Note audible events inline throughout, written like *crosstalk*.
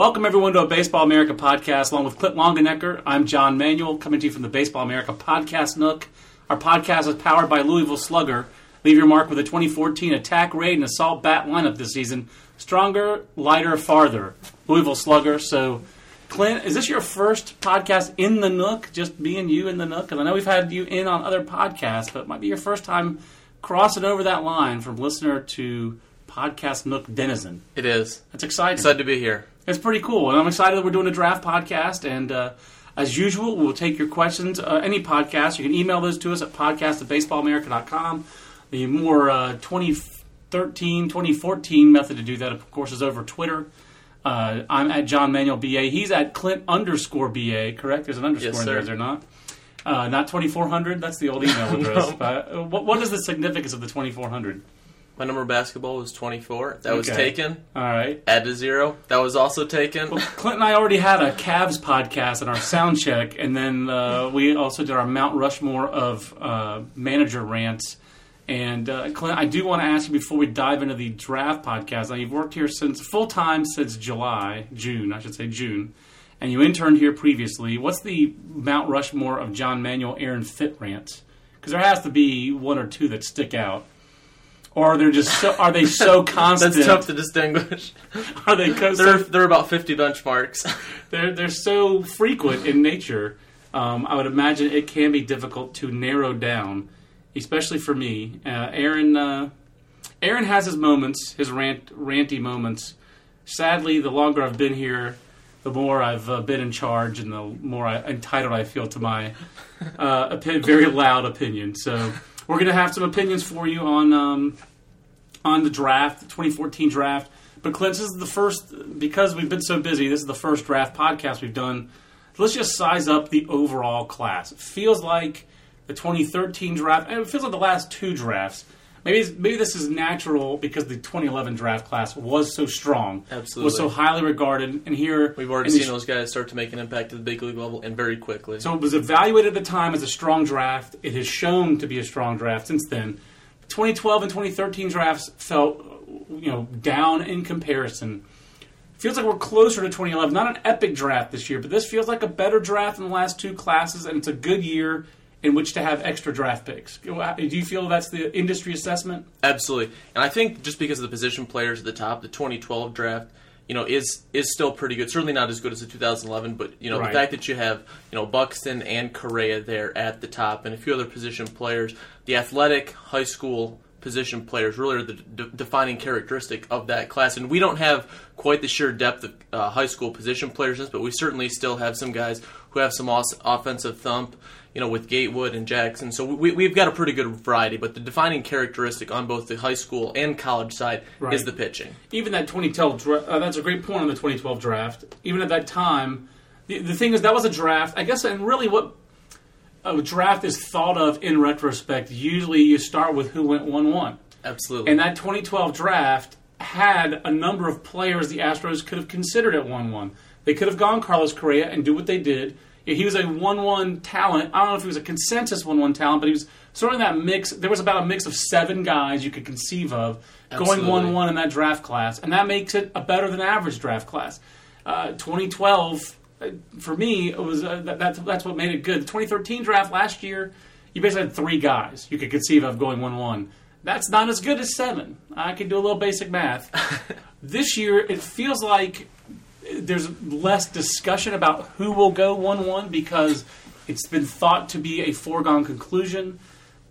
Welcome, everyone, to a Baseball America podcast. Along with Clint Longenecker, I'm John Manuel, coming to you from the Baseball America podcast nook. Our podcast is powered by Louisville Slugger. Leave your mark with a 2014 attack raid and assault bat lineup this season. Stronger, lighter, farther. Louisville Slugger. So, Clint, is this your first podcast in the nook? Just being you in the nook? Because I know we've had you in on other podcasts, but it might be your first time crossing over that line from listener to podcast nook denizen. It is. That's exciting. Excited to be here. It's pretty cool, and I'm excited that we're doing a draft podcast. And uh, as usual, we'll take your questions. Uh, any podcast, you can email those to us at podcast at baseballamerica.com. The more uh, 2013, 2014 method to do that, of course, is over Twitter. Uh, I'm at John Manuel BA. He's at Clint underscore BA, correct? There's an underscore Yes, in there, is there not? Uh, not 2400? That's the old email *laughs* address. uh, what, what is the significance of the 2400? My number of basketball was 24. That was Okay. taken. All right. Add to zero. That was also taken. Clint and I already had a Cavs podcast and our sound check, and then uh, we also did our Mount Rushmore of uh, manager rants. And uh, Clint, I do want to ask you before we dive into the draft podcast. Now, you've worked here since full time since July, June, I should say June, and you interned here previously. What's the Mount Rushmore of John Manuel, Aaron Fitt rants? Because there has to be one or two that stick out. Or they're they just so, are they so *laughs* constant? That's tough to distinguish. *laughs* Are they co- so There, there are about 50 benchmarks. *laughs* they're they're so frequent in nature. Um, I would imagine it can be difficult to narrow down, especially for me. Uh, Aaron uh, Aaron has his moments, his rant ranty moments. Sadly, the longer I've been here, the more I've uh, been in charge, and the more I, entitled I feel to my uh, opi- very loud opinion. So we're gonna have some opinions for you on um, on the draft, the 2014 draft. But Clint, this is the first because we've been so busy. This is the first draft podcast we've done. Let's just size up the overall class. It feels like the 2013 draft. and It feels like the last two drafts. Maybe maybe this is natural because the 2011 draft class was so strong, Absolutely. was so highly regarded, and here We've already the seen those guys start to make an impact at the big league level and very quickly. so it was evaluated at the time as a strong draft. It has shown to be a strong draft since then. 2012 and 2013 drafts felt, you know, down in comparison. Feels like we're closer to 2011. Not an epic draft this year, but this feels like a better draft than the last two classes, and it's a good year in which to have extra draft picks. Do you feel that's the industry assessment? Absolutely. And I think just because of the position players at the top, the 2012 draft, you know, is is still pretty good. Certainly not as good as the 2011, but you know, Right. the fact that you have, you know, Buxton and Correa there at the top and a few other position players, the athletic high school position players really are the de- defining characteristic of that class. And we don't have quite the sheer depth of uh, high school position players, but we certainly still have some guys who have some os- offensive thump you know, with Gatewood and Jackson. So we, we've got a pretty good variety, but the defining characteristic on both the high school and college side Right. is the pitching. even that 2012 dra- uh, that's a great point on the 2012 draft even at that time the, the thing is that was a draft i guess and really what a draft is thought of in retrospect usually you start with who went 1-1 Absolutely. and that 2012 draft had a number of players the astros could have considered at 1-1 they could have gone carlos correa and do what they did he was a 1-1 talent i don't know if he was a consensus 1-1 talent but he was sort of that mix there was about a mix of seven guys you could conceive of going Absolutely. 1-1 in that draft class, and that makes it a better than average draft class. Uh, 2012, uh, for me, it was uh, that, that's that's what made it good. The 2013 draft last year, you basically had three guys you could conceive of going 1-1. That's not as good as seven. I can do a little basic math. *laughs* this year, it feels like there's less discussion about who will go 1 1 because it's been thought to be a foregone conclusion.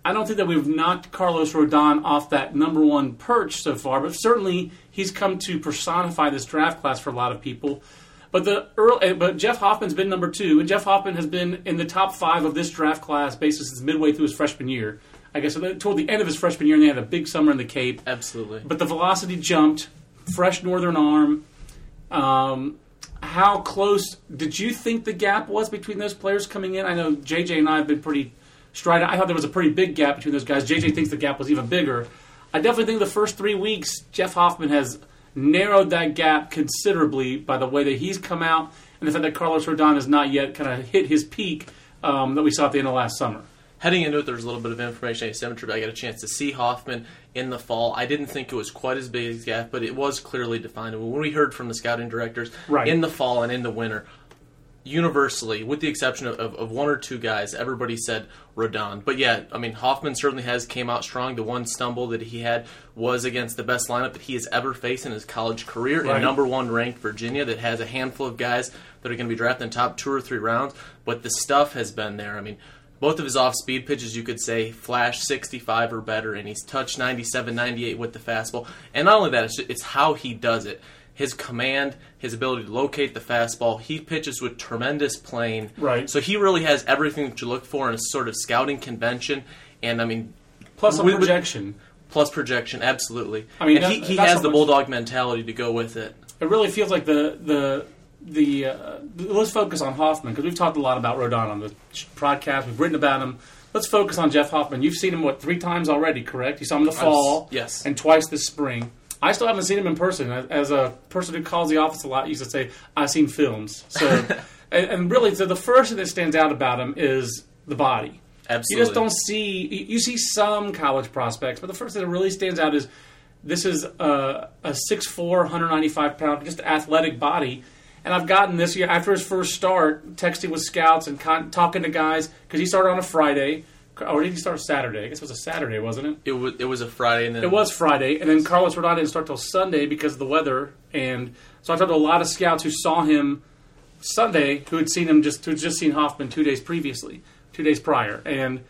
I don't think that we've knocked Carlos Rodon off that number one perch so far, but certainly he's come to personify this draft class for a lot of people. But the early, eh, but Jeff Hoffman's been number two, and Jeff Hoffman has been in the top five of this draft class basically since midway through his freshman year. I guess uh, toward the end of his freshman year, and they had a big summer in the Cape. Absolutely. But the velocity jumped, fresh northern arm. Um, how close did you think the gap was between those players coming in? I know JJ and I have been pretty strident. I thought there was a pretty big gap between those guys. JJ thinks the gap was even bigger. I definitely think the first three weeks, Jeff Hoffman has narrowed that gap considerably by the way that he's come out and the fact that Carlos Rodon has not yet kind of hit his peak um, that we saw at the end of last summer. Heading into it, there's a little bit of information asymmetry, but I got a chance to see Hoffman in the fall. I didn't think it was quite as big as gap, but it was clearly defined. And when we heard from the scouting directors Right. in the fall and in the winter, universally, with the exception of, of, of one or two guys, everybody said Rodon. But yeah, I mean, Hoffman certainly has came out strong. The one stumble that he had was against the best lineup that he has ever faced in his college career, Right. in number one ranked Virginia, that has a handful of guys that are going to be drafted in top two or three rounds. But the stuff has been there. I mean, both of his off speed pitches, you could say, flash 65 or better, and he's touched 97, 98 with the fastball. And not only that, it's, it's how he does it. His command, his ability to locate the fastball. He pitches with tremendous plane. Right. So he really has everything that you look for in a sort of scouting convention. And I mean, Plus a with- projection. plus projection, absolutely. I mean, and that- he, he has the bulldog mentality to go with it. It really feels like the the the. Uh, let's focus on Hoffman because we've talked a lot about Rodon on the podcast. We've written about him. Let's focus on Jeff Hoffman. You've seen him what three times already, correct? You saw him in the fall, yes. and twice this spring. I still haven't seen him in person. As- a person who calls the office a lot, used to say I've seen films. So, *laughs* and, and really, so the first thing that stands out about him is the body. Absolutely. You just don't see. You you see some college prospects, but the first thing that really stands out is this is a, a 6'4", 195 pound, just athletic body. And I've gotten this year after his first start, texting with scouts and con- talking to guys because he started on a Friday, or did he start Saturday? I guess it was a Saturday, wasn't it? It was, it was a Friday, and then It was Friday, and then Carlos Rodon didn't start till Sunday because of the weather. And so I talked to a lot of scouts who saw him Sunday, who had seen him just who had just seen Hoffman two days previously, two days prior, and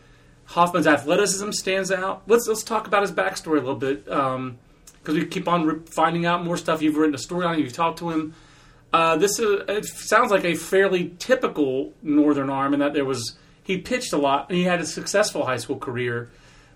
Hoffman's athleticism stands out. Let's let's talk about his backstory a little bit um, because we keep on re- finding out more stuff. You've written a story on him. You've talked to him. Uh, this is it sounds like a fairly typical Northern arm in that there was he pitched a lot and he had a successful high school career,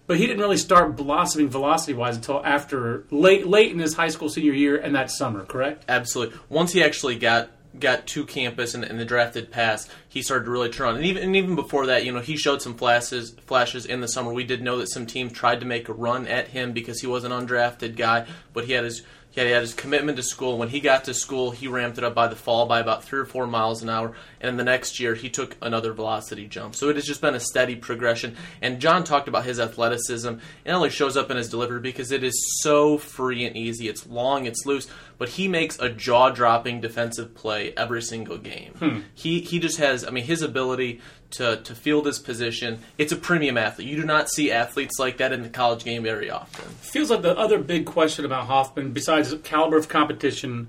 but he didn't really start blossoming velocity wise until after late late in his high school senior year and that summer. Correct? Absolutely. Once he actually got got to campus and, and the drafted pass, he started to really turn on. And even and even before that, you know, he showed some flashes flashes in the summer. We did know that some teams tried to make a run at him because he was an undrafted guy, but he had his had, he had his commitment to school. When he got to school, he ramped it up by the fall by about three or four miles an hour, and the next year he took another velocity jump. So it has just been a steady progression. And John talked about his athleticism. It only shows up in his delivery because it is so free and easy. It's long, it's loose, but he makes a jaw-dropping defensive play every single game. Hmm. He he just has. I mean, his ability to to field his position. It's a premium athlete. You do not see athletes like that in the college game very often. Feels like the other big question about Hoffman, besides caliber of competition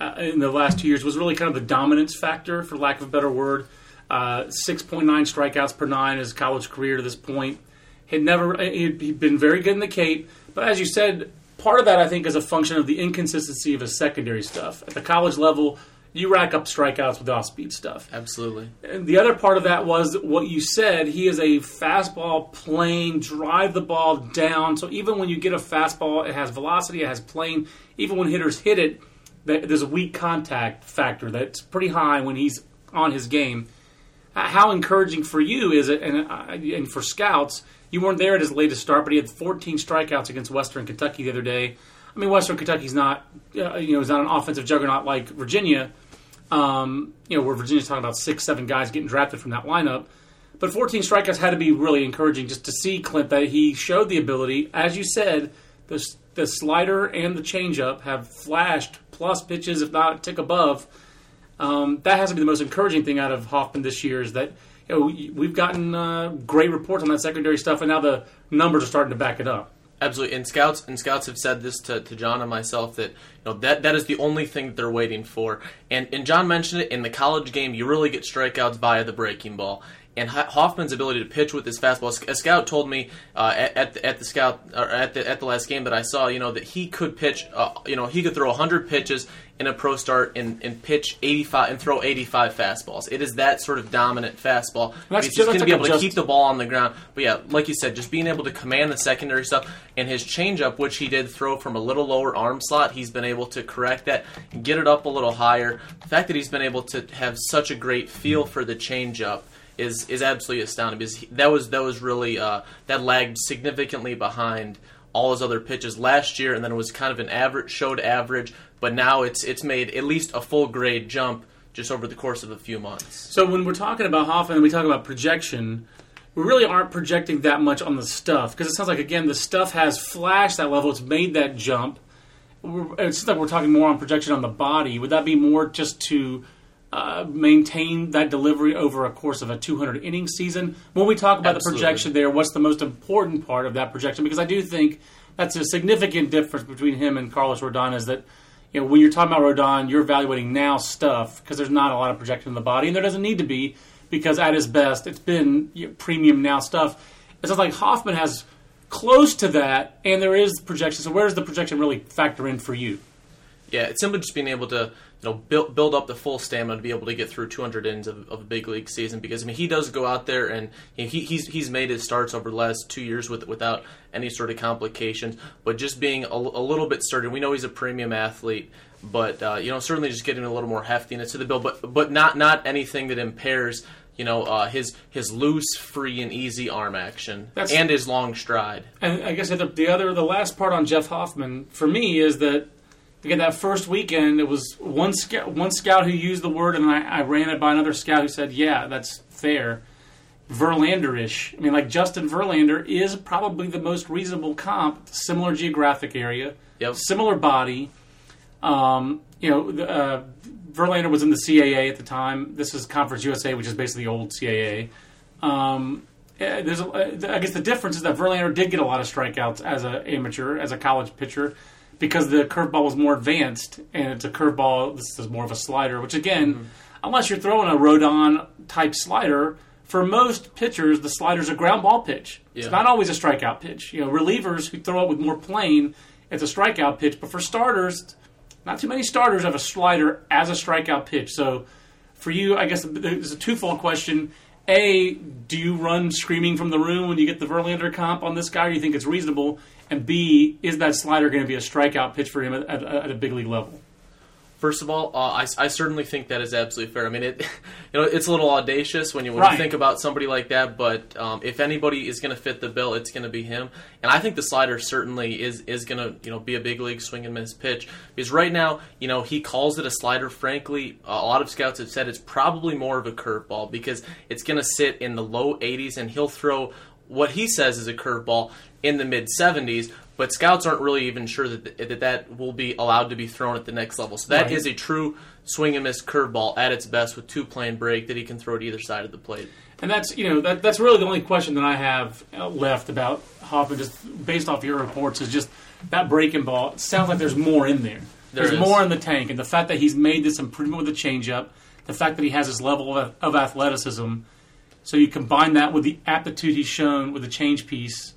in the last two years, was really kind of the dominance factor, for lack of a better word. Uh, 6.9 strikeouts per nine in his college career to this point. Had never he'd, he'd been very good in the Cape, but as you said, part of that I think is a function of the inconsistency of his secondary stuff. At the college level, you rack up strikeouts with off-speed stuff. Absolutely. And the other part of that was what you said. He is a fastball plane, drive the ball down. So even when you get a fastball, it has velocity, it has plane. Even when hitters hit it, there's a weak contact factor that's pretty high when he's on his game. Uh, How encouraging for you is it, and, uh, and for scouts? You weren't there at his latest start, but he had 14 strikeouts against Western Kentucky the other day. I mean, Western Kentucky's not, uh, you know, is not an offensive juggernaut like Virginia, um, you know, where Virginia's talking about six, seven guys getting drafted from that lineup. But 14 strikeouts had to be really encouraging just to see Clint that he showed the ability. As you said, the, the slider and the changeup have flashed plus pitches, if not tick above. Um, that has to be the most encouraging thing out of Hoffman this year is that you know, we, we've gotten uh, great reports on that secondary stuff, and now the numbers are starting to back it up. Absolutely, and scouts and scouts have said this to, to John and myself that you know that that is the only thing that they're waiting for. And and John mentioned it in the college game. You really get strikeouts via the breaking ball. And Hoffman's ability to pitch with his fastball. A scout told me uh, at, at the, at the scout at the at the last game that I saw, you know, that he could pitch, uh, you know, he could throw 100 pitches in a pro start and, and pitch 85 and throw 85 fastballs. It is that sort of dominant fastball. That's He's just- going to be able a to keep the ball on the ground. But yeah, like you said, just being able to command the secondary stuff and his changeup, which he did throw from a little lower arm slot, he's been able to correct that and get it up a little higher. The fact that he's been able to have such a great feel for the changeup is is absolutely astounding because he, that was that was really uh, that lagged significantly behind all his other pitches last year, and then it was kind of an average showed average, but now it's it's made at least a full grade jump just over the course of a few months. So when we're talking about Hoffman, we talk about projection. We really aren't projecting that much on the stuff because it sounds like again the stuff has flashed that level. It's made that jump. It seems like we're talking more on projection on the body. Would that be more just to uh, maintain that delivery over a course of a 200 inning season? When we talk about Absolutely. the projection there, what's the most important part of that projection? Because I do think that's a significant difference between him and Carlos Rodon is that you know, when you're talking about Rodon, you're evaluating now stuff because there's not a lot of projection in the body, and there doesn't need to be because at his best, it's been you know, premium now stuff. It sounds like Hoffman has close to that, and there is projection. So where does the projection really factor in for you? Yeah, it's simply just being able to you know build build up the full stamina to be able to get through 200 innings of, of a big league season because I mean he does go out there and you know, he, he's he's made his starts over the last two years with without any sort of complications, but just being a, a little bit sturdy. We know he's a premium athlete, but uh, you know certainly just getting a little more heftiness to the build, but but not not anything that impairs. You know uh, his his loose, free, and easy arm action, That's- and his long stride. And I guess the, the other, the last part on Jeff Hoffman for me is that again that first weekend it was one scout, one scout who used the word, and I, I ran it by another scout who said, "Yeah, that's fair." Verlander-ish. I mean, like Justin Verlander is probably the most reasonable comp. Similar geographic area, Yep. similar body. Um, you know, the, uh, Verlander was in the CAA at the time. This is Conference USA, which is basically the old CAA. Um, eh, there's, a, uh, I guess, the difference is that Verlander did get a lot of strikeouts as an amateur, as a college pitcher, because the curveball was more advanced, and it's a curveball. This is more of a slider, which again, mm-hmm. unless you're throwing a Rodon type slider, for most pitchers, the slider's a ground ball pitch. It's not always a strikeout pitch. You know, relievers who throw it with more plane, it's a strikeout pitch. But for starters, not too many starters have a slider as a strikeout pitch. So for you, I guess it's a twofold question. A, do you run screaming from the room when you get the Verlander comp on this guy, or do you think it's reasonable? And B, is that slider going to be a strikeout pitch for him at, at, at a big league level? First of all, uh, I, I certainly think that is absolutely fair. I mean, it, *laughs* you know, it's a little audacious when you when Right. you think about somebody like that. But um, if anybody is going to fit the bill, it's going to be him. And I think the slider certainly is is going to you know be a big league swing and miss pitch because right now you know he calls it a slider. Frankly, a lot of scouts have said it's probably more of a curveball because it's going to sit in the low 80s and he'll throw what he says is a curveball in the mid 70s. But scouts aren't really even sure that that, that will be allowed to be thrown at the next level. So that Right. is a true swing and miss curveball at its best with two plane break that he can throw to either side of the plate. And that's you know that that's really the only question that I have uh, left about Hoffman, just based off your reports, is just that breaking ball. It sounds like there's more in there. There there's more in the tank, and the fact that he's made this improvement with the changeup, the fact that he has this level of, of athleticism, so you combine that with the aptitude he's shown with the change piece,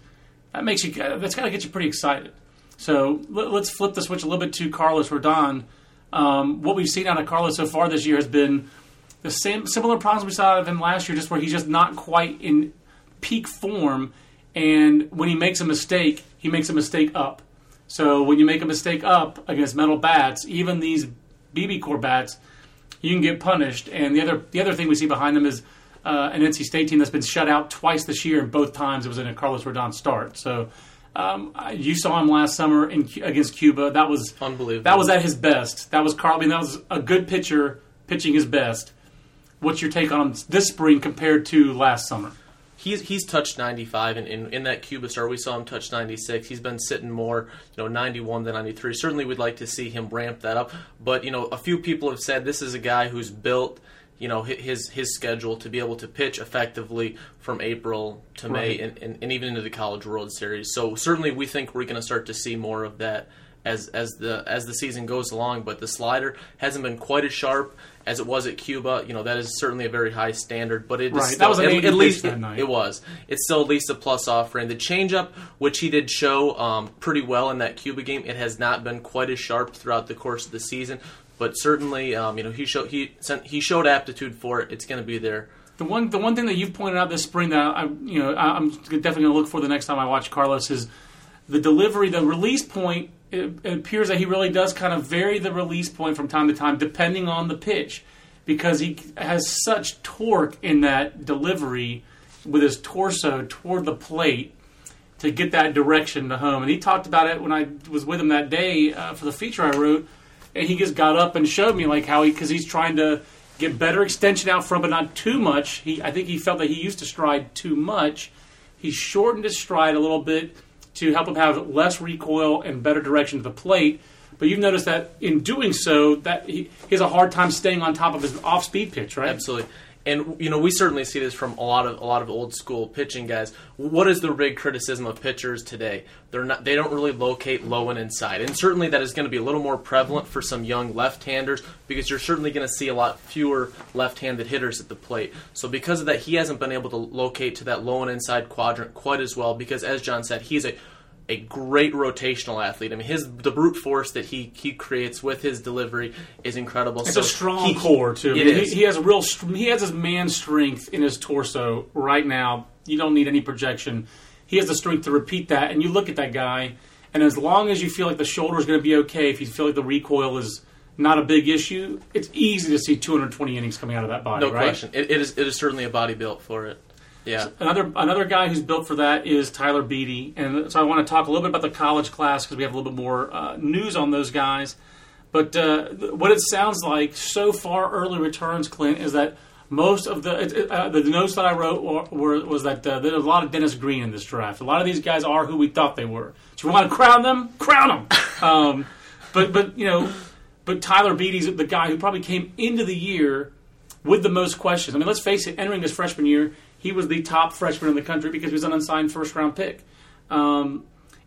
that makes you that's got to get you pretty excited. So let, us flip the switch a little bit to Carlos Rodon. Um, what we've seen out of Carlos so far this year has been the same similar problems we saw out of him last year, just where he's just not quite in peak form. And when he makes a mistake, he makes a mistake up. So when you make a mistake up against metal bats, even these BBCOR bats, you can get punished. And the other the other thing we see behind them is uh, an NC State team that's been shut out twice this year, and both times it was in a Carlos Rodon start. So um, you saw him last summer in, against Cuba. That was Unbelievable. That was at his best. That was Carl. I mean, that was a good pitcher pitching his best. What's your take on this spring compared to last summer? He's he's touched 95, and in, in that Cuba start, we saw him touch 96. He's been sitting more, you know, 91 than 93. Certainly, we'd like to see him ramp that up. But you know, a few people have said this is a guy who's built, you know, his his schedule to be able to pitch effectively from April to May, Right. and, and, and even into the College World Series. So certainly, we think we're going to start to see more of that as as the as the season goes along. But the slider hasn't been quite as sharp as it was at Cuba. You know that is certainly a very high standard, but it Right, still, that was an at, least it, night. it was. It's still at least a plus offering. The changeup, which he did show um, pretty well in that Cuba game, it has not been quite as sharp throughout the course of the season. But certainly, um, you know, he showed he sent, he showed aptitude for it. It's going to be there. The one, the one thing that you've pointed out this spring that I, you know, I'm definitely going to look for the next time I watch Carlos is the delivery, the release point. It, it appears that he really does kind of vary the release point from time to time, depending on the pitch, because he has such torque in that delivery with his torso toward the plate to get that direction to home. And he talked about it when I was with him that day uh, for the feature I wrote, and he just got up and showed me like how he because he's trying to get better extension out from, but not too much. He I think he felt that he used to stride too much. He shortened his stride a little bit to help him have less recoil and better direction to the plate. But you've noticed that in doing so, that he, he has a hard time staying on top of his off-speed pitch, right? Absolutely. And you know, we certainly see this from a lot of a lot of old school pitching guys. What is the big criticism of pitchers today? They're not they don't really locate low and inside. And certainly that is going to be a little more prevalent for some young left-handers because you're certainly going to see a lot fewer left-handed hitters at the plate. So because of that, he hasn't been able to locate to that low and inside quadrant quite as well because as John said, he's a a great rotational athlete. I mean, his the brute force that he he creates with his delivery is incredible. It's so a strong he- core too. I mean, is. He, he has a real. He has his man strength in his torso right now. You don't need any projection. He has the strength to repeat that. And you look at that guy, and as long as you feel like the shoulder is going to be okay, if you feel like the recoil is not a big issue, it's easy to see 220 innings coming out of that body. No right? question. It, it is it is certainly a body built for it. Yeah. Another another guy who's built for that is Tyler Beede, and so I want to talk a little bit about the college class because we have a little bit more uh, news on those guys. But uh, what it sounds like so far, early returns, Clint, is that most of the uh, the notes that I wrote were, were, was that uh, there's a lot of Dennis Green in this draft. A lot of these guys are who we thought they were. So we want to crown them, crown them. *laughs* Um, but but you know, but Tyler Beede's the guy who probably came into the year with the most questions. I mean, let's face it, entering his freshman year, he was the top freshman in the country because he was an unsigned first round pick. Um,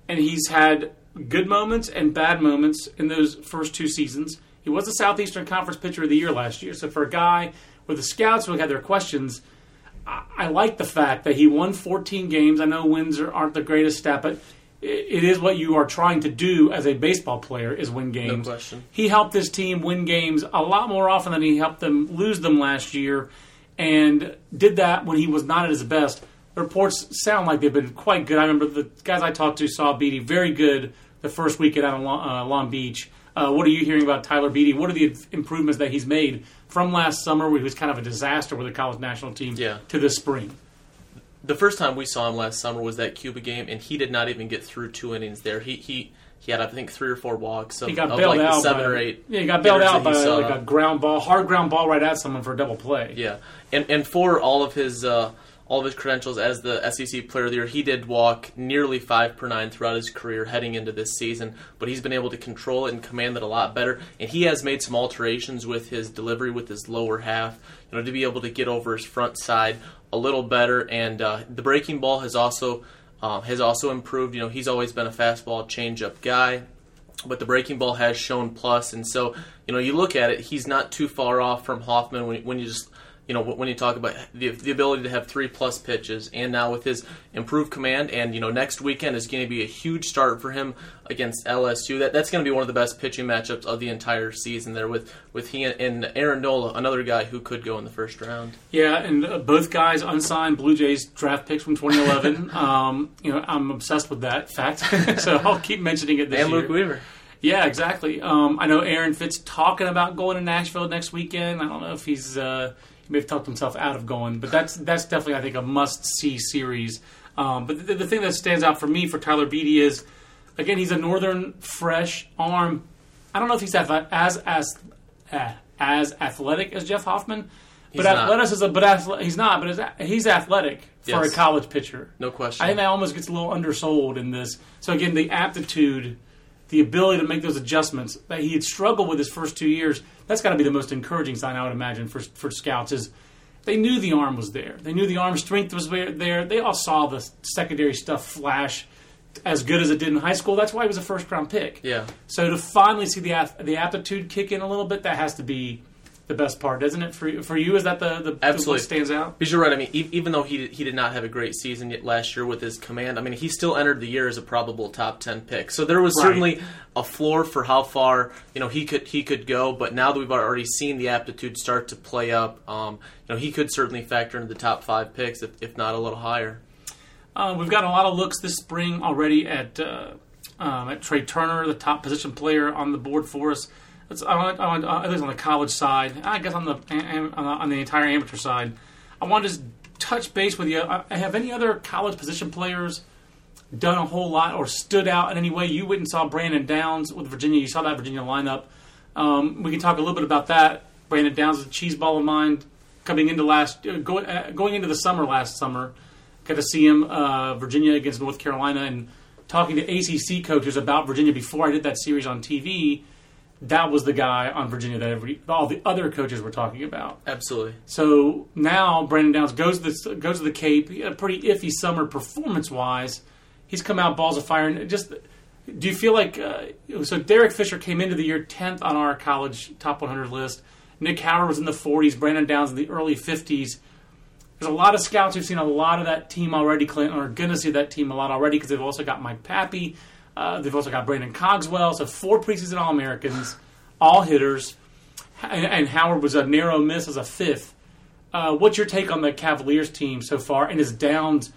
and he's had good moments and bad moments in those first two seasons. He was the Southeastern Conference Pitcher of the Year last year. So for a guy where the scouts who had their questions, I, I like the fact that he won 14 games. I know wins are, aren't the greatest stat, but it is what you are trying to do as a baseball player is win games. question. He helped his team win games a lot more often than he helped them lose them last year, and did that when he was not at his best. The reports sound like they've been quite good. I remember the guys I talked to saw Beede very good the first weekend out of Long, uh, Long Beach. Uh, what are you hearing about Tyler Beede? What are the improvements that he's made from last summer, where he was kind of a disaster with the college national team, Yeah. to this spring? The first time we saw him last summer was that Cuba game, and he did not even get through two innings there. He he he had I think three or four walks. Of, He got of bailed like out the seven by, or eight. Yeah, he got bailed out by saw. like a ground ball, hard ground ball right at someone for a double play. Yeah, and and for all of his uh, all of his credentials as the SEC Player of the Year, he did walk nearly five per nine throughout his career heading into this season. But he's been able to control it and command it a lot better. And he has made some alterations with his delivery, with his lower half, you know, to be able to get over his front side a little better. And uh, the breaking ball has also uh, has also improved. You know, he's always been a fastball changeup guy but the breaking ball has shown plus. plus, and so you know you look at it, he's not too far off from Hoffman when, when you just you know when you talk about the, the ability to have three plus pitches, and now with his improved command, and you know next weekend is going to be a huge start for him against LSU. That that's going to be one of the best pitching matchups of the entire season there with with he and, and Aaron Nola, another guy who could go in the first round. Yeah, and uh, both guys unsigned Blue Jays draft picks from 2011. *laughs* um, you know, I'm obsessed with that fact, *laughs* so I'll keep mentioning it this And year. Luke Weaver. Yeah, exactly. Um, I know Aaron Fitt's talking about going to Nashville next weekend. I don't know if he's uh, he may have talked himself out of going, but that's that's definitely I think a must see series. Um, but the, the thing that stands out for me for Tyler Beede is again he's a northern fresh arm. I don't know if he's as as uh, as athletic as Jeff Hoffman. But athleticism, but athle- he's not. But he's athletic for Yes. a college pitcher. No question. I think that almost gets a little undersold in this. So again, the aptitude, the ability to make those adjustments that he had struggled with his first two years, that's got to be the most encouraging sign I would imagine for for scouts is they knew the arm was there. They knew the arm strength was there. there. They all saw the secondary stuff flash as good as it did in high school. That's why he was a first round pick. Yeah. So to finally see the the aptitude kick in a little bit, that has to be the best part, doesn't it? For you, for you, is that the the Absolutely. what stands out? Because you're right. I mean, e- even though he did, he did not have a great season yet last year with his command, I mean, he still entered the year as a probable top ten pick. So there was Right. certainly a floor for how far you know he could he could go. But now that we've already seen the aptitude start to play up, um, you know, he could certainly factor into the top five picks, if, if not a little higher. Uh, we've got a lot of looks this spring already at uh, um, at Trea Turner, the top position player on the board for us. It's on, on, uh, at least on the college side. I guess on the on the, on the entire amateur side. I want to just touch base with you. Uh, have any other college position players done a whole lot or stood out in any way? You went and saw Brandon Downes with Virginia. You saw that Virginia lineup. Um, we can talk a little bit about that. Brandon Downes is a cheese ball of mine coming into last uh, going uh, going into the summer last summer. Got to see him uh, Virginia against North Carolina and talking to ACC coaches about Virginia before I did that series on TV. That was the guy on Virginia that every, all the other coaches were talking about. Absolutely. So now Brandon Downes goes to the, goes to the Cape. He had a pretty iffy summer performance wise. He's come out balls of fire. And just do you feel like uh, so? Derek Fisher came into the year tenth on our college top 100 list. Nick Howard was in the 40s. Brandon Downes in the early 50s. There's a lot of scouts who've seen a lot of that team already. Clinton are going to see that team a lot already because they've also got Mike Papi. Uh, they've also got Branden Cogswell. So four preseason All Americans, all hitters, and, and Howard was a narrow miss as a fifth. Uh, what's your take on the Cavaliers team so far? And is Downes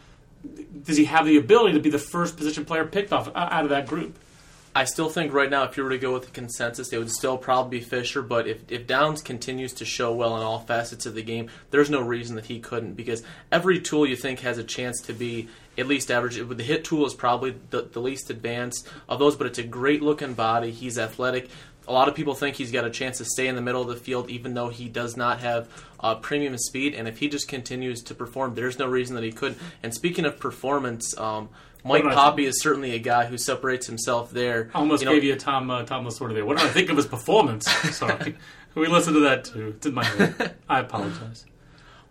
does he have the ability to be the first position player picked off uh, out of that group? I still think right now, if you were to go with the consensus, it would still probably be Fisher. But if, if Downes continues to show well in all facets of the game, there's no reason that he couldn't because every tool you think has a chance to be at least average. The hit tool is probably the, the least advanced of those, but it's a great looking body. He's athletic. A lot of people think he's got a chance to stay in the middle of the field, even though he does not have uh, premium speed. And if he just continues to perform, there's no reason that he couldn't. And speaking of performance, um, Mike What did I Papi is certainly a guy who separates himself there. I almost You know, gave you a Tom uh, Tom Lasorda there. What did I think of his performance? *laughs* Sorry, we listened to that too. It's in my head. I apologize.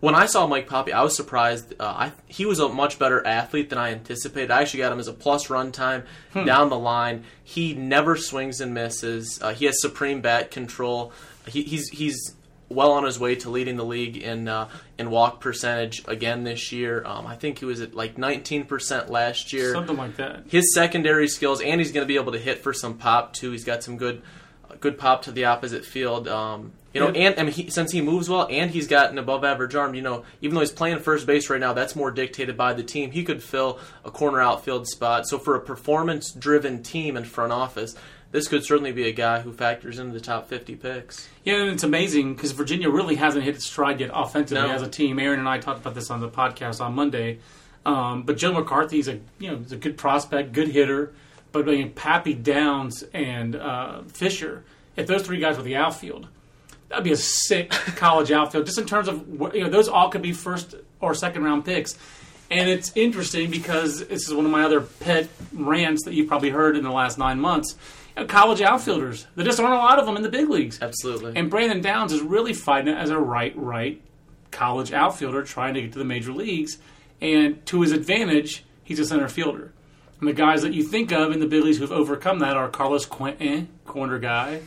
When I saw Mike Papi, I was surprised. Uh, I, he was a much better athlete than I anticipated. I actually got him as a plus run time down the line. He never swings and misses. Uh, he has supreme bat control. He, he's he's well on his way to leading the league in uh, in walk percentage again this year. Um, I think he was at like 19% last year. Something like that. His secondary skills, and he's going to be able to hit for some pop too. He's got some good good pop to the opposite field. Um, you know, Yeah. and I mean, he, since he moves well, and he's got an above-average arm. You know, even though he's playing first base right now, that's more dictated by the team. He could fill a corner outfield spot. So for a performance-driven team and front office, this could certainly be a guy who factors into the top 50 picks. Yeah, and it's amazing because Virginia really hasn't hit its stride yet offensively No. as a team. Aaron and I talked about this on the podcast on Monday. Um, but Joe McCarthy's a you know he's a good prospect, good hitter. But I mean, Papi Downes and uh, Fisher, if those three guys were the outfield, that'd be a sick *laughs* college outfield. Just in terms of you know those all could be first or second round picks. And it's interesting because this is one of my other pet rants that you've probably heard in the last nine months. You know, college outfielders, there just aren't a lot of them in the big leagues. Absolutely. And Brandon Downes is really fighting it as a right, right college outfielder trying to get to the major leagues. And to his advantage, he's a center fielder. And the guys that you think of in the big leagues who've overcome that are Carlos Quentin, corner guy,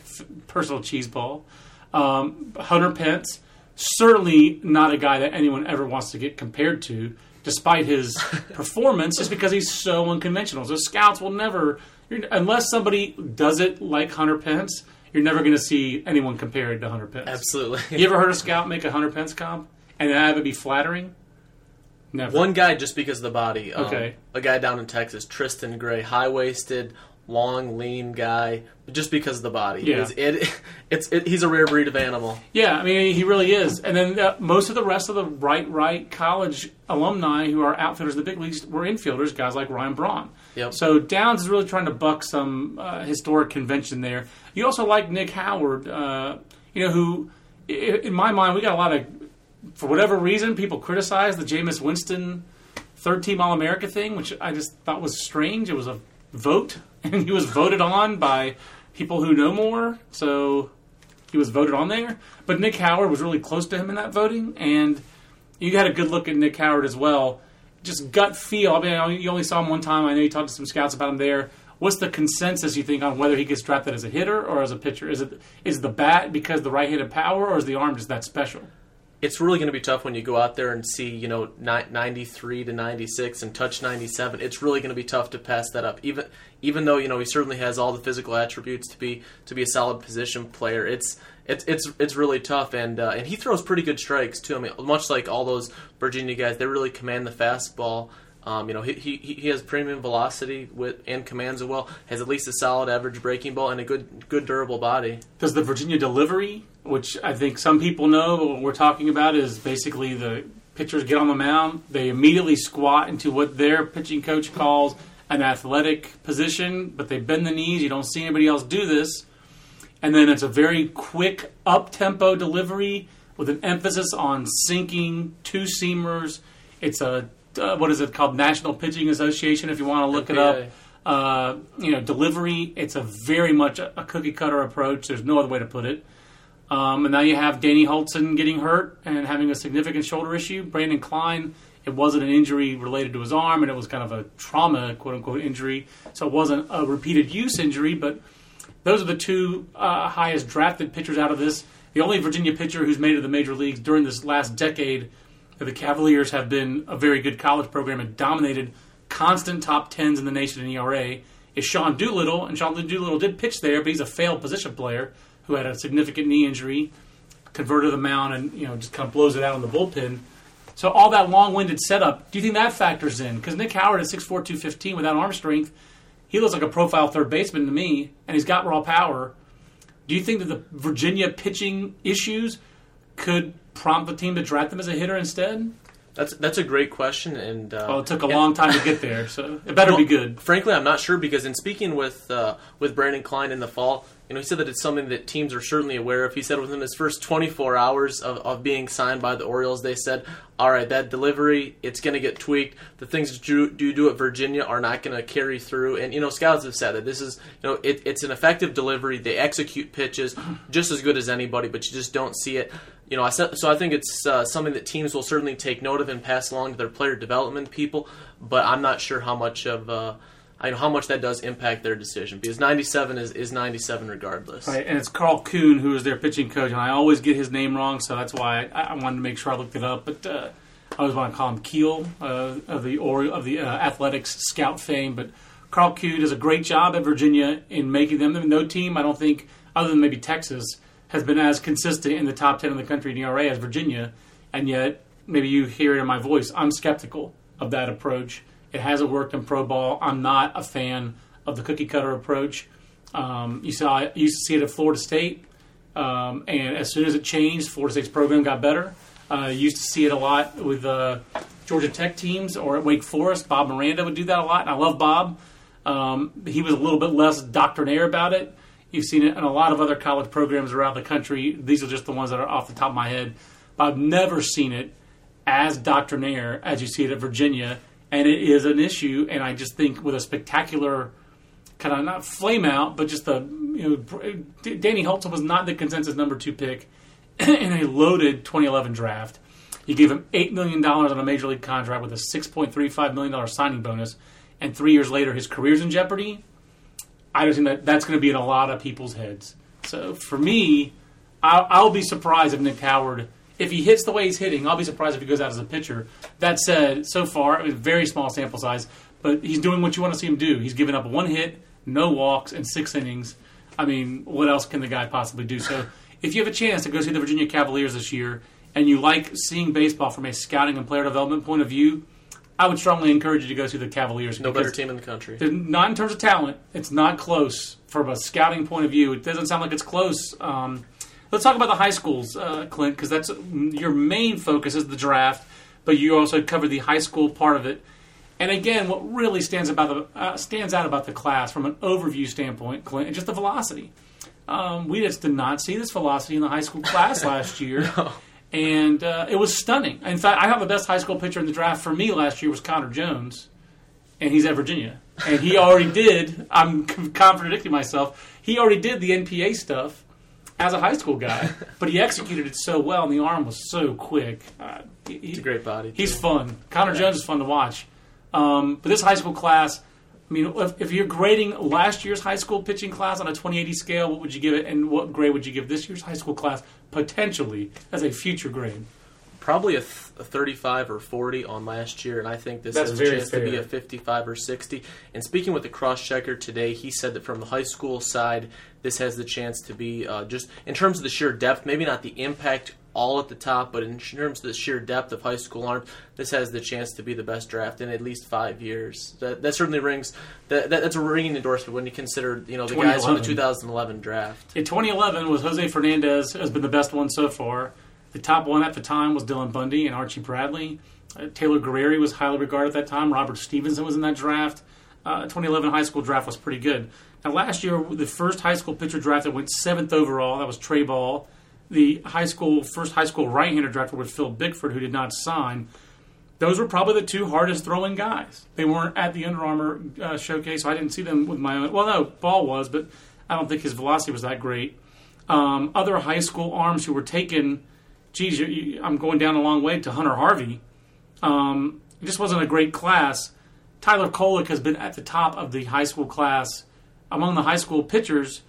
personal cheese ball, um, Hunter Pence, certainly not a guy that anyone ever wants to get compared to, despite his *laughs* performance, just because he's so unconventional. So scouts will never, unless somebody does it like Hunter Pence, you're never going to see anyone compared to Hunter Pence. Absolutely. You ever heard a scout make a Hunter Pence comp and have it be flattering? Never. One guy just because of the body. Um, Okay. A guy down in Texas, Tristan Gray, high waisted, long, lean guy, just because of the body. Yeah. It's, it, *laughs* it's it, he's a rare breed of animal. Yeah, I mean he really is. And then uh, most of the rest of the right right college alumni who are outfielders in the big leagues were infielders, guys like Ryan Braun. Yep. So Downes is really trying to buck some uh, historic convention there. You also like Nick Howard, uh, you know, who in my mind we got a lot of for whatever reason people criticize the Jameis Winston third team All America thing, which I just thought was strange. It was a vote, *laughs* and he was voted on by people who know more. So he was voted on there. But Nick Howard was really close to him in that voting, and you had a good look at Nick Howard as well. just gut feel. I mean, you only saw him one time. I know you talked to some scouts about him there. What's the consensus you think on whether he gets drafted as a hitter or as a pitcher? Is it is the bat because the right-handed power, or is the arm just that special? It's really going to be tough when you go out there and see, you know, ni- 93 to 96 and touch 97. It's really going to be tough to pass that up. Even even though, you know, he certainly has all the physical attributes to be to be a solid position player. It's it's it's it's really tough and uh, and he throws pretty good strikes too. I mean, much like all those Virginia guys, they really command the fastball. Um, you know, he, he, he has premium velocity with and commands it well. Has at least a solid average breaking ball and a good good durable body. Does the Virginia delivery, which I think some people know, but what we're talking about is basically the pitchers get on the mound, they immediately squat into what their pitching coach calls an athletic position, but they bend the knees. You don't see anybody else do this, and then it's a very quick up tempo delivery with an emphasis on sinking two seamers. It's a uh, what is it called? National Pitching Association. If you want to look it up, uh, you know, delivery. It's a very much a, a cookie cutter approach. There's no other way to put it. Um, and now you have Danny Hultzen getting hurt and having a significant shoulder issue. Branden Kline, it wasn't an injury related to his arm, and it was kind of a trauma, quote unquote, injury. So it wasn't a repeated use injury, but those are the two uh, highest drafted pitchers out of this. The only Virginia pitcher who's made it to the major leagues during this last decade the Cavaliers have been a very good college program and dominated constant top tens in the nation in ERA is Sean Doolittle. And Sean Doolittle did pitch there, but he's a failed position player who had a significant knee injury, converted the mound, and you know just kind of blows it out in the bullpen. So all that long-winded setup, do you think that factors in? Because Nick Howard at 6'4", 215 without arm strength, he looks like a profile third baseman to me, and he's got raw power. Do you think that the Virginia pitching issues could prompt the team to draft them as a hitter instead? That's that's a great question, and uh, Well, it took a and- long time to get there, so it better be good. Frankly, I'm not sure because in speaking with uh, with Branden Kline in the fall, you know, he said that it's something that teams are certainly aware of. He said within his first 24 hours of, of being signed by the Orioles, they said, "All right, that delivery, it's going to get tweaked. The things that you do, do at Virginia are not going to carry through." And you know, scouts have said that this is, you know, it, it's an effective delivery. They execute pitches just as good as anybody, but you just don't see it. You know, I so I think it's uh, something that teams will certainly take note of and pass along to their player development people. But I'm not sure how much of uh, I know how much that does impact their decision because 97 is, is 97 regardless. Right, and it's Karl Kuhn who is their pitching coach, and I always get his name wrong, so that's why I, I wanted to make sure I looked it up. But uh, I always want to call him Keel uh, of the or of the uh, athletics scout fame. But Karl Kuhn does a great job at Virginia in making them. No team, I don't think, other than maybe Texas, has been as consistent in the top ten in the country in ERA as Virginia, and yet maybe you hear it in my voice. I'm skeptical of that approach. It hasn't worked in pro ball. I'm not a fan of the cookie cutter approach. Um, you saw you used to see it at Florida State, um, and as soon as it changed, Florida State's program got better. Uh, you used to see it a lot with uh, Georgia Tech teams or at Wake Forest. Bob Moranda would do that a lot, and I love Bob. Um, he was a little bit less doctrinaire about it. You've seen it in a lot of other college programs around the country. These are just the ones that are off the top of my head. But I've never seen it as doctrinaire as you see it at Virginia, and it is an issue. And I just think with a spectacular kind of not flame out, but just a you know, Danny Hultzen was not the consensus number two pick *clears throat* in a loaded 2011 draft. You gave him eight million dollars on a major league contract with a 6.35 million dollar signing bonus, and three years later his career's in jeopardy. I don't think that that's going to be in a lot of people's heads. So for me, I'll, I'll be surprised if Nick Howard, if he hits the way he's hitting, I'll be surprised if he goes out as a pitcher. That said, so far, I mean, very small sample size, but he's doing what you want to see him do. He's given up one hit, no walks, and six innings. I mean, what else can the guy possibly do? So if you have a chance to go see the Virginia Cavaliers this year and you like seeing baseball from a scouting and player development point of view, I would strongly encourage you to go see the Cavaliers. No better team in the country. not in terms of talent. It's not close from a scouting point of view. It doesn't sound like it's close. Um, let's talk about the high schools, uh, Clint, because that's your main focus is the draft, but you also cover the high school part of it. And again, what really stands about the uh, stands out about the class from an overview standpoint, Clint, is just the velocity. Um, we just did not see this velocity in the high school class *laughs* last year. And uh, it was stunning. In fact, I have the best high school pitcher in the draft for me last year was Connor Jones and he's at Virginia. And he already did. I'm *laughs* contradicting myself. He already did the NPA stuff as a high school guy, *laughs* but he executed it so well, and the arm was so quick. Uh, He- It's a great body. He's too. fun. Connor Jones is fun to watch. Um, but this high school class, I mean, if, if you're grading last year's high school pitching class on a 2080 scale, what would you give it, and what grade would you give this year's high school class potentially as a future grade? probably a, th- a 35 or 40 on last year, and I think this That's has a chance to be a 55 or 60. And speaking with the cross checker today, he said that from the high school side, this has the chance to be uh, just in terms of the sheer depth, maybe not the impact all at the top, but in terms of the sheer depth of high school arms, this has the chance to be the best draft in at least five years. That, that certainly rings. That, that, that's a ringing endorsement when you consider you know the guys from the 2011. 2011 draft. In 2011 was Jose Fernandez has been the best one so far. The top one at the time was Dylan Bundy and Archie Bradley. Uh, Taylor Guerrieri was highly regarded at that time. Robert Stephenson was in that draft. Uh, 2011 high school draft was pretty good. Now last year, the first high school pitcher draft that went seventh overall, that was Trey Ball. The high school first high school right-hander drafted was Phil Bickford, who did not sign. Those were probably the two hardest throwing guys. They weren't at the Under Armour uh, showcase, so I didn't see them with my own. Well, no, Ball was, but I don't think his velocity was that great. Um, other high school arms who were taken, geez, you, you, I'm going down a long way to Hunter Harvey. Um, it just wasn't a great class. Tyler Kolek has been at the top of the high school class among the high school pitchers.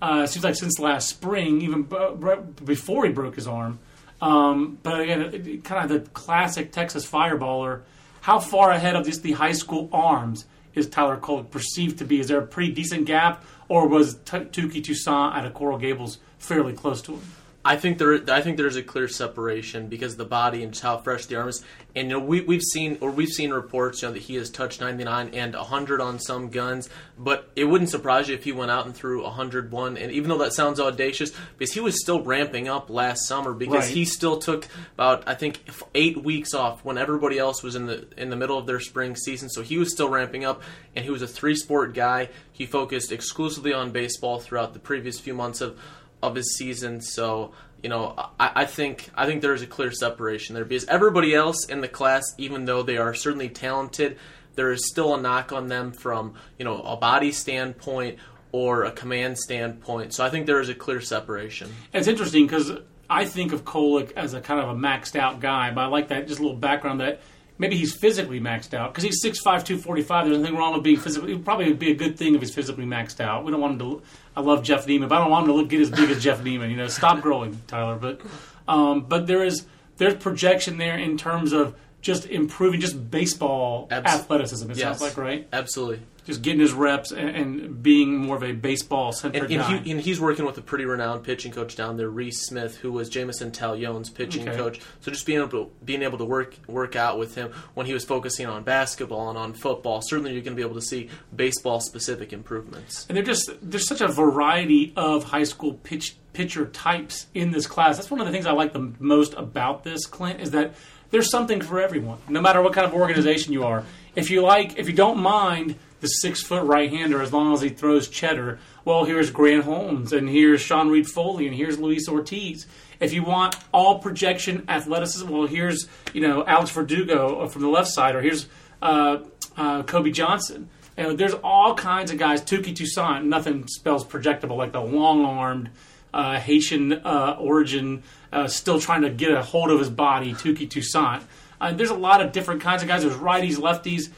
Uh, seems like since last spring, even b- b- before he broke his arm. Um, but again, it, it- kind of the classic Texas fireballer. How far ahead of just the high school arms is Tyler Cole perceived to be? Is there a pretty decent gap, or was T- Touki Toussaint out of Coral Gables fairly close to him? I think there, I think there's a clear separation because the body and just how fresh the arm is. And you know, we, we've seen or we've seen reports, you know, that he has touched 99 and 100 on some guns. But it wouldn't surprise you if he went out and threw 101. And even though that sounds audacious, because he was still ramping up last summer, because Right. he still took about I think eight weeks off when everybody else was in the in the middle of their spring season. So he was still ramping up, and he was a three sport guy. He focused exclusively on baseball throughout the previous few months of of his season. So you know, I, I think I think there is a clear separation there because everybody else in the class, even though they are certainly talented, there is still a knock on them from you know a body standpoint or a command standpoint. So I think there is a clear separation. It's interesting because I think of Kolek as a kind of a maxed out guy, but I like that just a little background that maybe he's physically maxed out because he's 6'5", 245. There's nothing wrong with being physically. It would probably be a good thing if he's physically maxed out. We don't want him to. I love Jeff Niemann, but I don't want him to look get as big as Jeff Niemann. You know, stop growing, Tyler. But um, but there is there's projection there in terms of just improving just baseball athleticism. It Yes. sounds like right. Absolutely. Just getting his reps and, and being more of a baseball centric And, and, guy. he, and he's working with a pretty renowned pitching coach down there, Reese Smith, who was Jameson Taillon's pitching Okay. coach. So just being able to being able to work work out with him when he was focusing on basketball and on football, certainly you're going to be able to see baseball specific improvements. And they're just there's such a variety of high school pitch pitcher types in this class. That's one of the things I like the most about this, Clint, is that there's something for everyone, no matter what kind of organization you are. If you like, if you don't mind the six foot right hander as long as he throws cheddar, well, here's Grant Holmes, and here's Sean Reid-Foley, and here's Luis Ortiz. If you want all projection athleticism, well, here's you know Alex Verdugo from the left side, or here's uh, uh, Kobe Johnson. You know, there's all kinds of guys. Touki Toussaint, nothing spells projectable like the long-armed uh, Haitian uh, origin, uh, still trying to get a hold of his body. Touki Toussaint. Uh, there's a lot of different kinds of guys. There's righties, lefties.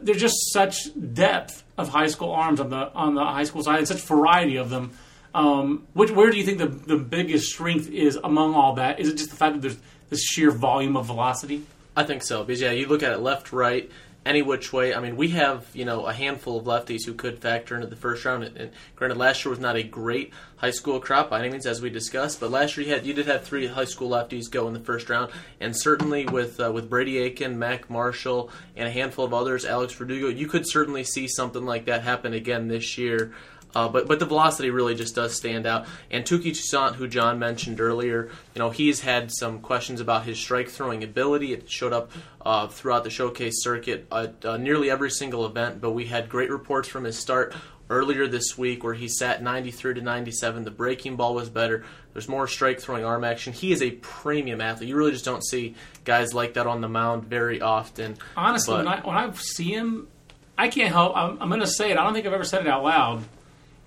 There's just such depth of high school arms on the on the high school side, and such variety of them. Um, which, where do you think the the biggest strength is among all that? Is it just the fact that there's this sheer volume of velocity? I think so because yeah, you look at it left, right, any which way. I mean, we have you know a handful of lefties who could factor into the first round. And, granted, last year was not a great high school crop by any means, as we discussed. But last year you had you did have three high school lefties go in the first round, and certainly with uh, with Brady Aiken, Mac Marshall, and a handful of others, Alex Verdugo, you could certainly see something like that happen again this year. Uh, but but the velocity really just does stand out. And Touki Toussaint, who John mentioned earlier, you know he's had some questions about his strike throwing ability. It showed up uh, throughout the showcase circuit at uh, nearly every single event. But we had great reports from his start earlier this week where he sat 93 to 97. The breaking ball was better. There's more strike throwing arm action. He is a premium athlete. You really just don't see guys like that on the mound very often. Honestly, But- when I when I see him, I can't help. I'm, I'm going to say it. I don't think I've ever said it out loud.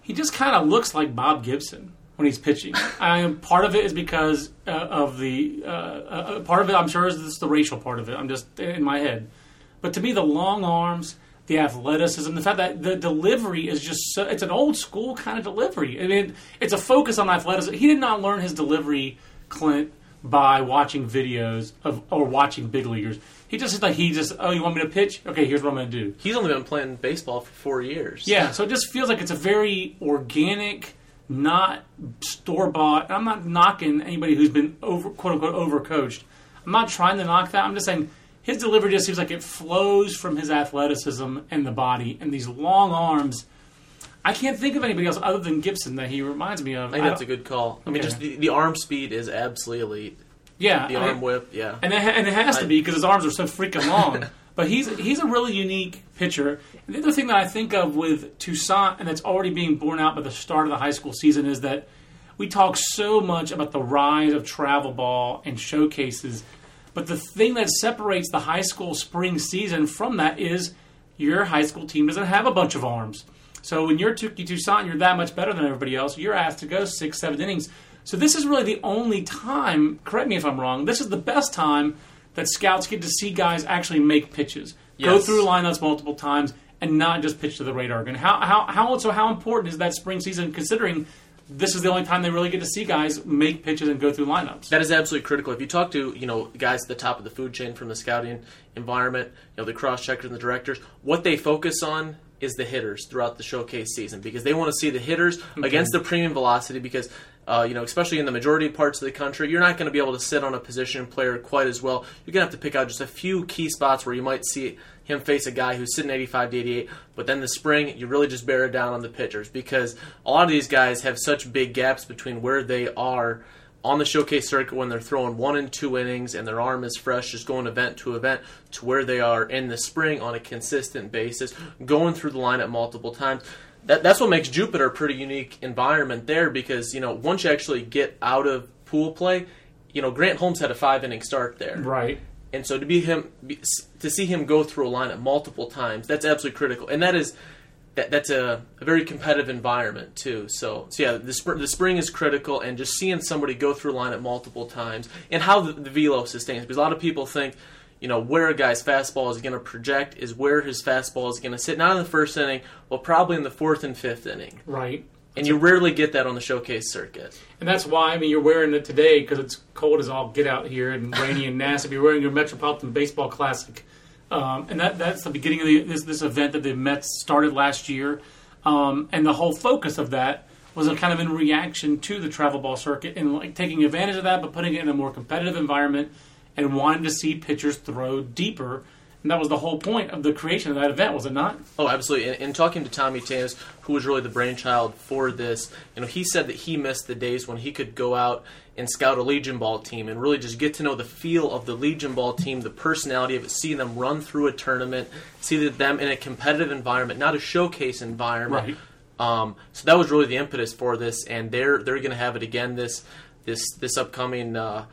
He just kind of looks like Bob Gibson. when he's pitching. *laughs* I part of it is because uh, of the uh, uh, part of it. I'm sure is this the racial part of it. I'm just in my head, but to me, the long arms, the athleticism, the fact that the delivery is just so, it's an old school kind of delivery. I mean, it's a focus on athleticism. He did not learn his delivery, Clint, by watching videos of or watching big leaguers. He just like he just oh you want me to pitch? Okay, here's what I'm going to do. He's only been playing baseball for four years. Yeah, so it just feels like it's a very organic, not store bought. I'm not knocking anybody who's been over quote unquote overcoached. I'm not trying to knock that. I'm just saying his delivery just seems like it flows from his athleticism and the body and these long arms. I can't think of anybody else other than Gibson that he reminds me of. I think that's a good call. I mean, Okay. just the, the arm speed is absolutely elite. Yeah, The I- arm whip, yeah. and it, and it has to be because his arms are so freaking long. *laughs* but he's he's a really unique pitcher. And the other thing that I think of with Toussaint, and that's already being borne out by the start of the high school season, is that we talk so much about the rise of travel ball and showcases. But the thing that separates the high school spring season from that is your high school team doesn't have a bunch of arms. So when you're Touki Toussaint, you're that much better than everybody else. You're asked to go six, seven innings. So this is really the only time. Correct me if I'm wrong. This is the best time that scouts get to see guys actually make pitches, go through lineups multiple times, and not just pitch to the radar gun. How how how so how important is that spring season considering this is the only time they really get to see guys make pitches and go through lineups? That is absolutely critical. If you talk to you know guys at the top of the food chain from the scouting environment, you know the cross checkers and the directors, what they focus on is the hitters throughout the showcase season because they want to see the hitters against the premium velocity because. Uh, you know, especially in the majority of parts of the country, you're not going to be able to sit on a position player quite as well. You're going to have to pick out just a few key spots where you might see him face a guy who's sitting 85 to 88. But then the spring, you really just bear it down on the pitchers because a lot of these guys have such big gaps between where they are on the showcase circuit when they're throwing one and two innings and their arm is fresh, just going event to event, to where they are in the spring on a consistent basis, going through the lineup multiple times. That, that's what makes Jupiter a pretty unique environment there because, you know, once you actually get out of pool play, you know, Grant Holmes had a five inning start there. Right. And so to be him, to see him go through a lineup multiple times, that's absolutely critical. And that is, that, that's a, a very competitive environment too. So, so yeah, the, spr- the spring is critical, and just seeing somebody go through a lineup multiple times and how the, the velo sustains. Because a lot of people think, you know, where a guy's fastball is going to project is where his fastball is going to sit. Not in the first inning, well, probably in the fourth and fifth inning. Right. And you rarely get that on the showcase circuit. And that's why I mean you're wearing it today because it's cold as all get out here and rainy and nasty. You're wearing your Metropolitan Baseball Classic, um, and that that's the beginning of the, this this event that the Mets started last year, um, and the whole focus of that was a kind of in reaction to the travel ball circuit and like taking advantage of that, but putting it in a more competitive environment and wanting to see pitchers throw deeper. And that was the whole point of the creation of that event, was it not? Oh, absolutely. And, and talking to Tommy Tanous, who was really the brainchild for this, you know, he said that he missed the days when he could go out and scout a Legion Ball team and really just get to know the feel of the Legion Ball team, the personality of it, see them run through a tournament, see them in a competitive environment, not a showcase environment. Right. Um, so that was really the impetus for this, and they're they're going to have it again this this this upcoming uh,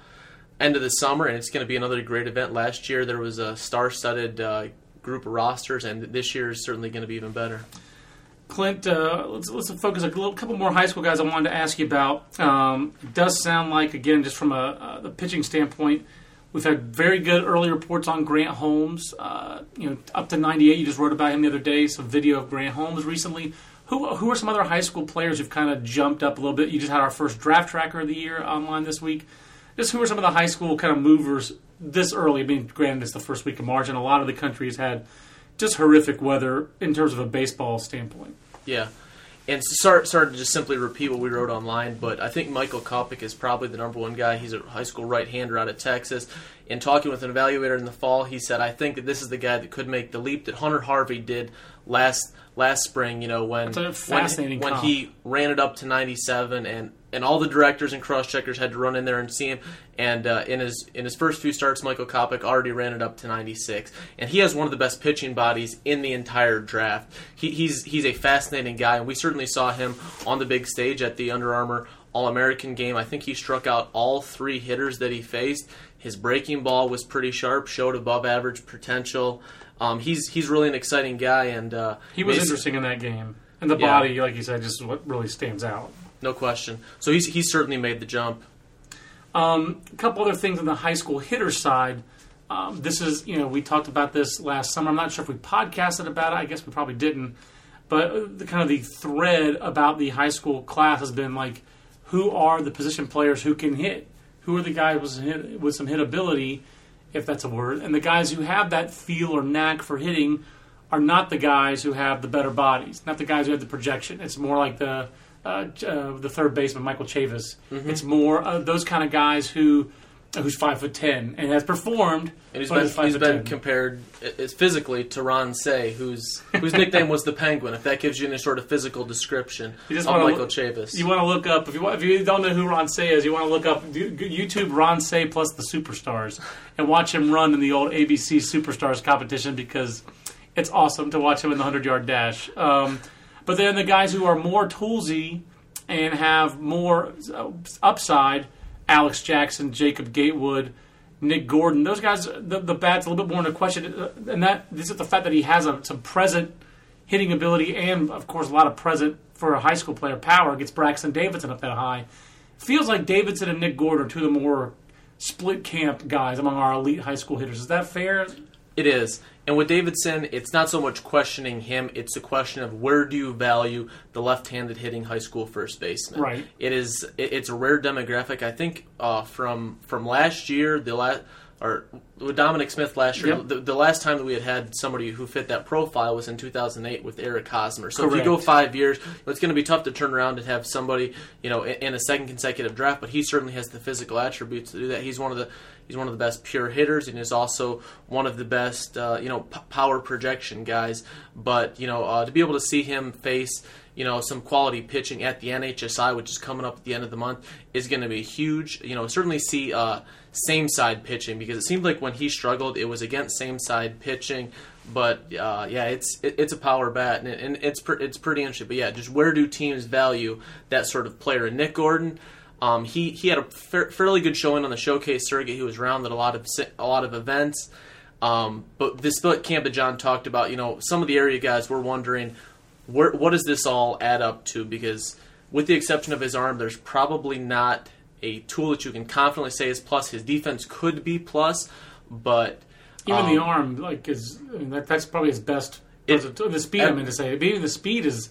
end of the summer, and it's going to be another great event. Last year there was a star-studded uh, group of rosters, and this year is certainly going to be even better. Clint, uh, let's let's focus a little, couple more high school guys I wanted to ask you about. Um, it does sound like again, just from a, uh, the pitching standpoint, we've had very good early reports on Grant Holmes. Uh, you know, up to 98. You just wrote about him the other day. Some video of Grant Holmes recently. Who who are some other high school players who've kind of jumped up a little bit? You just had our first draft tracker of the year online this week. Just who are some of the high school kind of movers this early? I mean, granted, it's the first week of March, and a lot of the countries had just horrific weather in terms of a baseball standpoint. Yeah. And sorry, sorry to just simply repeat what we wrote online, but I think Michael Kopech is probably the number one guy. He's a high school right-hander out of Texas. In talking with an evaluator in the fall, he said, "I think that this is the guy that could make the leap that Hunter Harvey did last last spring. You know when when, when he ran it up to 97, and and all the directors and cross checkers had to run in there and see him. And uh, in his in his first few starts, Michael Kopech already ran it up to 96, and he has one of the best pitching bodies in the entire draft. He, he's he's a fascinating guy, and we certainly saw him on the big stage at the Under Armour All American game. I think he struck out all three hitters that he faced. His breaking ball was pretty sharp, showed above average potential. Um, he's he's really an exciting guy, and uh, He was interesting in that game, and the Yeah. body, like you said, just what really stands out. no question. So he's he's certainly made the jump. Um, a couple other things on the high school hitter side. Um, this is, you know, we talked about this last summer. I'm not sure if we podcasted about it. I guess we probably didn't. But the kind of the thread about the high school class has been like, who are the position players who can hit? Who are the guys with some, hit, with some hitability, if that's a word? And the guys who have that feel or knack for hitting are not the guys who have the better bodies, not the guys who have the projection. It's more like the uh, uh, the third baseman Michael Chavis. Mm-hmm. It's more uh, those kind of guys who who's five foot ten and has performed. And he's been, he's foot been compared physically to Ron Cey, whose whose nickname was the Penguin. If that gives you any sort of physical description You just of Michael look- Chavis. You want to look up if you if you don't know who Ron Cey is, you want to look up YouTube Ron Cey plus the Superstars and watch him run in the old ABC Superstars competition because it's awesome to watch him in the hundred yard dash. Um, but then the guys who are more toolsy and have more uh, upside, Alex Jackson, Jacob Gatewood. Nick Gordon, those guys, the, the bat's a little bit more in question, uh, and that this is the fact that he has a, some present hitting ability and, of course, a lot of present for a high school player power gets Braxton Davidson up that high. Feels like Davidson and Nick Gordon are two of the more split camp guys among our elite high school hitters. Is that fair? It is. And with Davidson, it's not so much questioning him, it's a question of where do you value the left-handed hitting high school first baseman. Right. It is it, it's a rare demographic. I think uh, from from last year, the last or with Dominic Smith last year, Yep. the, the last time that we had had somebody who fit that profile was in 2008 with Eric Hosmer. So if you go five years, it's going to be tough to turn around and have somebody, you know, in, in a second consecutive draft. But he certainly has the physical attributes to do that. He's one of the he's one of the best pure hitters, and is also one of the best, uh, you know, p- power projection guys. But you know, uh, to be able to see him face you know some quality pitching at the NHSI, which is coming up at the end of the month, is going to be huge. You know, certainly see uh, same side pitching because it seemed like when he struggled, it was against same side pitching. But uh, yeah, it's it, it's a power bat, and, it, and it's pr- it's pretty interesting. But yeah, just where do teams value that sort of player? And Nick Gordon. Um, he, he had a fa- fairly good showing on the showcase circuit. He was around at a lot of a lot of events. Um, but this split camp that John talked about, you know, some of the area guys were wondering where, what does this all add up to? Because with the exception of his arm, there's probably not a tool that you can confidently say is plus. His defense could be plus, but Even um, the arm, like, is I mean, that, that's probably his best. It- the speed, I meant to say. Even the speed is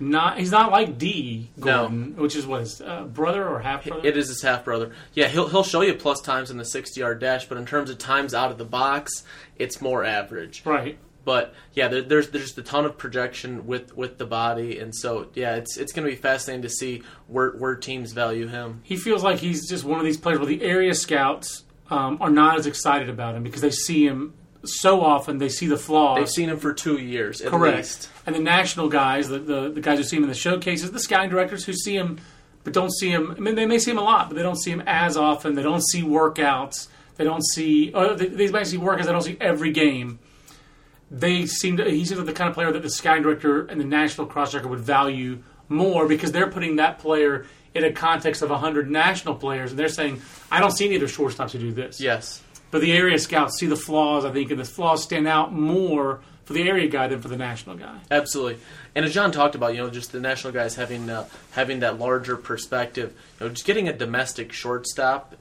not. He's not like Dee No. Which is what his uh, brother or half brother. It is his half brother. Yeah, he'll he'll show you plus times in the sixty yard dash, but in terms of times out of the box, it's more average. right. But yeah, there, there's there's just a ton of projection with, with the body, and so yeah, it's it's going to be fascinating to see where where teams value him. he feels like he's just one of these players where the area scouts um, are not as excited about him because they see him so often. They see the flaws. They've seen him for two years at correct. least. And the national guys, the, the the guys who see him in the showcases, the scouting directors who see him but don't see him. I mean, they may see him a lot, but they don't see him as often. They don't see workouts. They don't see. Or they, they might see workouts. They don't see every game. They seem to. He seems like the kind of player that the scouting director and the national cross checker would value more because they're putting that player in a context of hundred national players, and they're saying, "I don't see any other shortstops who do this." Yes. But the area scouts see the flaws, I think, and the flaws stand out more for the area guy than for the national guy. Absolutely, and as John talked about, you know, just the national guys having uh, having that larger perspective. You know, just getting a domestic shortstop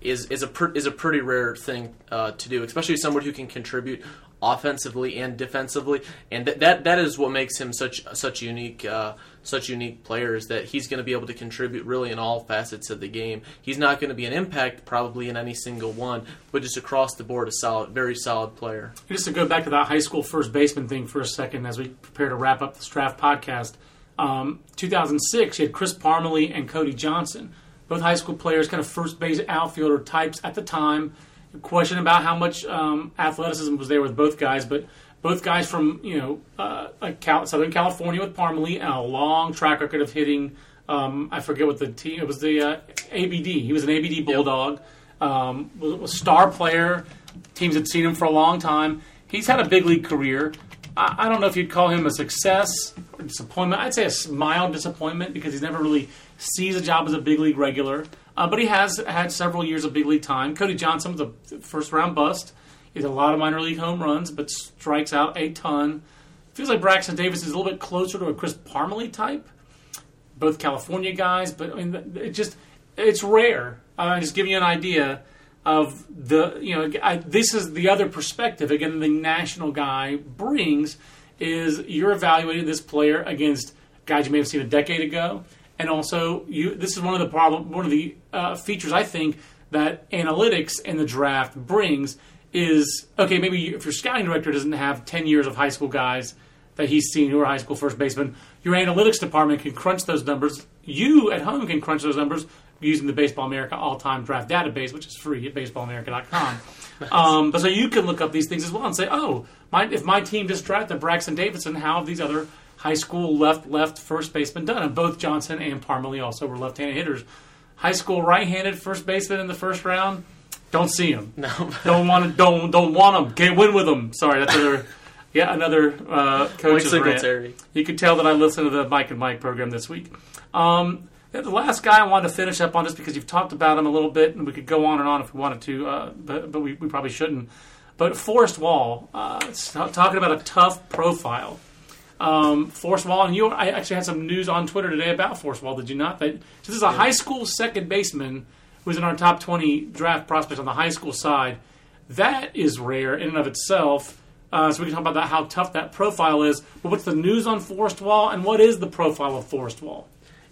is is a pr- is a pretty rare thing uh, to do, especially someone who can contribute offensively and defensively, and that that, that is what makes him such such unique uh, such unique player is that he's going to be able to contribute really in all facets of the game. He's not going to be an impact probably in any single one, but just across the board, a solid, very solid player. Just to go back to that high school first baseman thing for a second as we prepare to wrap up this draft podcast. Um, 2006, you had Chris Parmelee and Cody Johnson, both high school players, kind of first base outfielder types at the time. Question about how much um, athleticism was there with both guys, but both guys from you know uh, like Cal- Southern California with Parmelee and a long track record of hitting. Um, I forget what the team. It was the uh, ABD. He was an ABD Bulldog. Um, was, was a star player. Teams had seen him for a long time. He's had a big league career. I, I don't know if you'd call him a success or disappointment. I'd say a mild disappointment because he's never really sees a job as a big league regular. Uh, but he has had several years of big league time. Cody Johnson was a first round bust. He has a lot of minor league home runs, but strikes out a ton. Feels like Braxton Davis is a little bit closer to a Chris Parmelee type. both California guys, but I mean, it just it's rare. I'm just giving you an idea of the you know I, this is the other perspective again the national guy brings is you're evaluating this player against guys you may have seen a decade ago and also you this is one of the problem one of the uh, features I think that analytics in the draft brings is okay maybe you, if your scouting director doesn't have 10 years of high school guys that he's seen who are high school first basemen your analytics department can crunch those numbers you at home can crunch those numbers using the Baseball America all-time draft database, which is free at baseballamerica.com. nice. *laughs* um, but so you can look up these things as well and say, oh, my, if my team just drafted Braxton Davidson, how have these other high school left left first baseman done? And both Johnson and Parmelee also were left-handed hitters. High school right-handed first baseman in the first round, don't see him. No, *laughs* don't want to. Don't don't want him. Can't win with him. Sorry, that's another. *laughs* Yeah, another uh, coach's rant. You could tell that I listened to the Mike and Mike program this week. Um, the last guy I wanted to finish up on, just because you've talked about him a little bit, and we could go on and on if we wanted to, uh, but, but we, we, probably shouldn't. But Forrest Wall, uh, talking about a tough profile. Um, Forrest Wall, and you, I actually had some news on Twitter today about Forrest Wall. Did you not? That this is a high school second baseman who's in our top twenty draft prospects on the high school side. That is rare in and of itself. Uh, so we can talk about that, how tough that profile is. But what's the news on Forrest Wall, and what is the profile of Forrest Wall?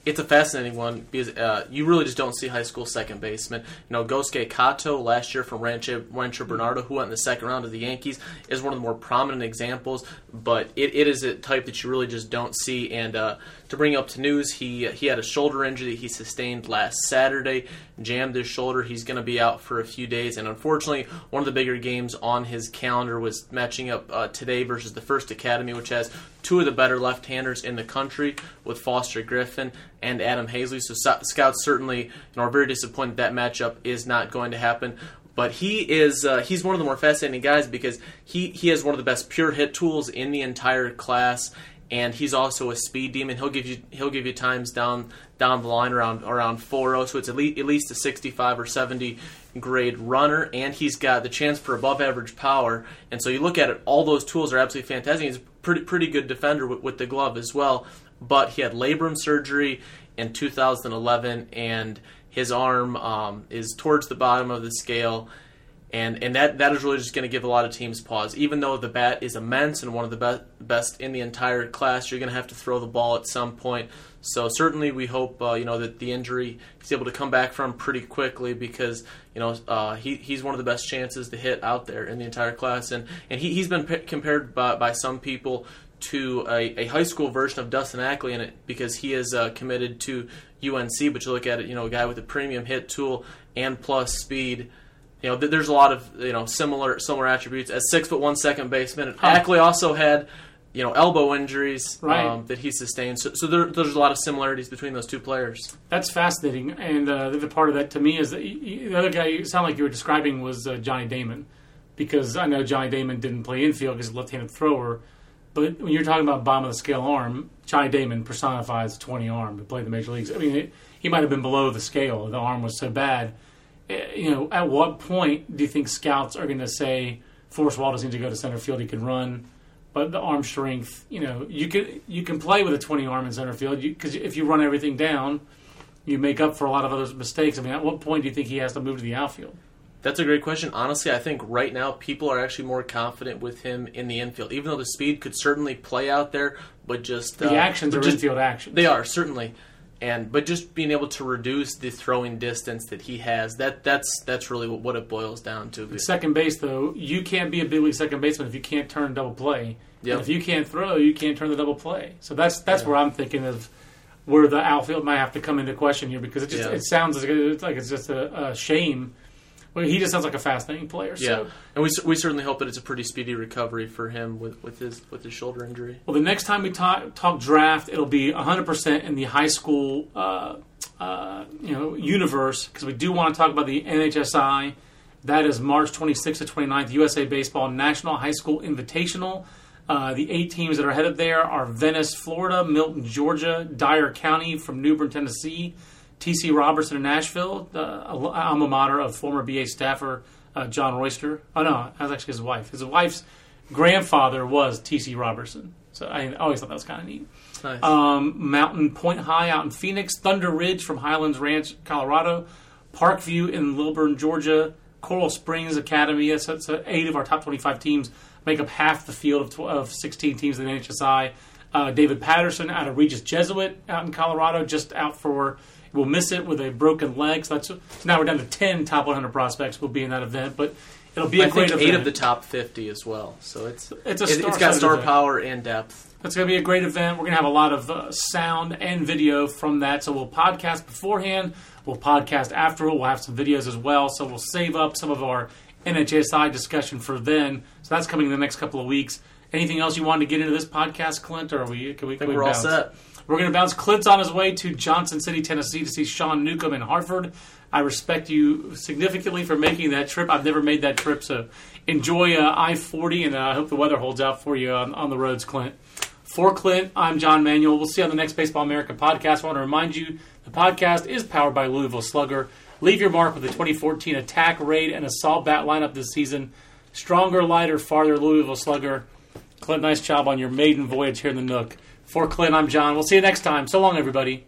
It's a fascinating one because uh, you really just don't see high school second baseman. You know, Gosuke Katoh last year from Rancho, Rancho Bernardo, who went in the second round of the Yankees, is one of the more prominent examples. But it, it is a type that you really just don't see. And uh, to bring up to news, he he had a shoulder injury that he sustained last Saturday, jammed his shoulder. He's going to be out for a few days, and unfortunately, one of the bigger games on his calendar was matching up uh, today versus the First Academy, which has two of the better left-handers in the country with Foster Griffin and Adam Haseley. So scouts certainly are very disappointed that matchup is not going to happen. But he is uh, he's one of the more fascinating guys because he, he has one of the best pure hit tools in the entire class and he's also a speed demon. He'll give you he'll give you times down down the line around around 4 so it's at least, at least a 65 or 70 grade runner, and he's got the chance for above average power. And so you look at it, all those tools are absolutely fantastic. He's pretty pretty good defender with, with the glove as well. But he had labrum surgery in 2011, and his arm um, is towards the bottom of the scale and and that that is really just going to give a lot of teams pause. Even though the bat is immense and one of the best best in the entire class, you're going to have to throw the ball at some point. So certainly, we hope uh, you know that the injury he's able to come back from pretty quickly because you know uh, he he's one of the best chances to hit out there in the entire class, and and he he's been p- compared by by some people to a, a, high school version of Dustin Ackley in it because he is uh, committed to UNC. But you look at it, you know, a guy with a premium hit tool and plus speed you know, there's a lot of you know similar similar attributes as six foot one second baseman. Huh. Ackley also had you know elbow injuries right. um, that he sustained. So, so there, there's a lot of similarities between those two players. That's fascinating, and uh, the part of that to me is that the other guy you sound like you were describing was uh, Johnny Damon, because I know Johnny Damon didn't play infield because he's a left-handed thrower. But when you're talking about bottom of the scale arm, Johnny Damon personifies 20 arm to play the major leagues. I mean, it, he might have been below the scale. The arm was so bad you know, at what point do you think scouts are going to say Forrest Wall doesn't need to go to center field? He can run, but the arm strength, you know, you can you can play with a 20 arm in center field because if you run everything down, you make up for a lot of other mistakes. I mean, at what point do you think he has to move to the outfield? That's a great question. Honestly, I think right now people are actually more confident with him in the infield, even though the speed could certainly play out there. But just the uh, actions are just, infield actions. They are certainly and but just being able to reduce the throwing distance that he has that that's that's really what, it boils down to. Second base though, you can't be a big league second baseman if you can't turn double play. Yep. if you can't throw, you can't turn the double play. So that's that's yeah. where I'm thinking of where the outfield might have to come into question here because it just yeah. it sounds like it's, like it's just a, a shame well, he just sounds like a fascinating player. So. Yeah, and we, we certainly hope that it's a pretty speedy recovery for him with, with his with his shoulder injury. Well, the next time we talk, talk draft, it'll be 100 percent in the high school uh, uh, you know universe because we do want to talk about the NHSI. That is March 26th to 29th, USA Baseball National High School Invitational. Uh, the eight teams that are headed there are Venice, Florida, Milton, Georgia, Dyer County from Newbern, Tennessee. T.C. Robertson in Nashville, the alma mater of former BA staffer uh, John Royster. Oh no, that was actually his wife. His wife's grandfather was T.C. Robertson. So I always thought that was kind of neat. Nice. Um, Mountain Pointe High out in Phoenix, Thunder Ridge from Highlands Ranch, Colorado, Parkview in Lilburn, Georgia, Coral Springs Academy. That's, that's uh, eight of our top 25 teams make up half the field of, of 16 teams in the NHSI. Uh, David Peterson out of Regis Jesuit out in Colorado, just out for will miss it with a broken leg. So that's so now we're down to 10 top 100 prospects will be in that event, but it'll be a I great think event. eight of the top 50 as well. So it's It's a it, has got star-studded event. power and depth. It's going to be a great event. We're going to have a lot of uh, sound and video from that. So we'll podcast beforehand. We'll podcast after. We'll have some videos as well. So we'll save up some of our NHSI discussion for then. So that's coming in the next couple of weeks. Anything else you wanted to get into this podcast, Clint? Or are we? Can we? I think we we're all set. We're going to bounce. Clint's on his way to Johnson City, Tennessee to see Sean Newcomb in Hartford. I respect you significantly for making that trip. I've never made that trip, so enjoy uh, I 40, and uh, I hope the weather holds out for you on, on the roads, Clint. For Clint, I'm John Manuel. We'll see you on the next Baseball America podcast. I want to remind you the podcast is powered by Louisville Slugger. Leave your mark with the 2014 attack, raid, and assault bat lineup this season. Stronger, lighter, farther, Louisville Slugger. Clint, nice job on your maiden voyage here in the Nook. For Clint, I'm John. We'll see you next time. So long, everybody.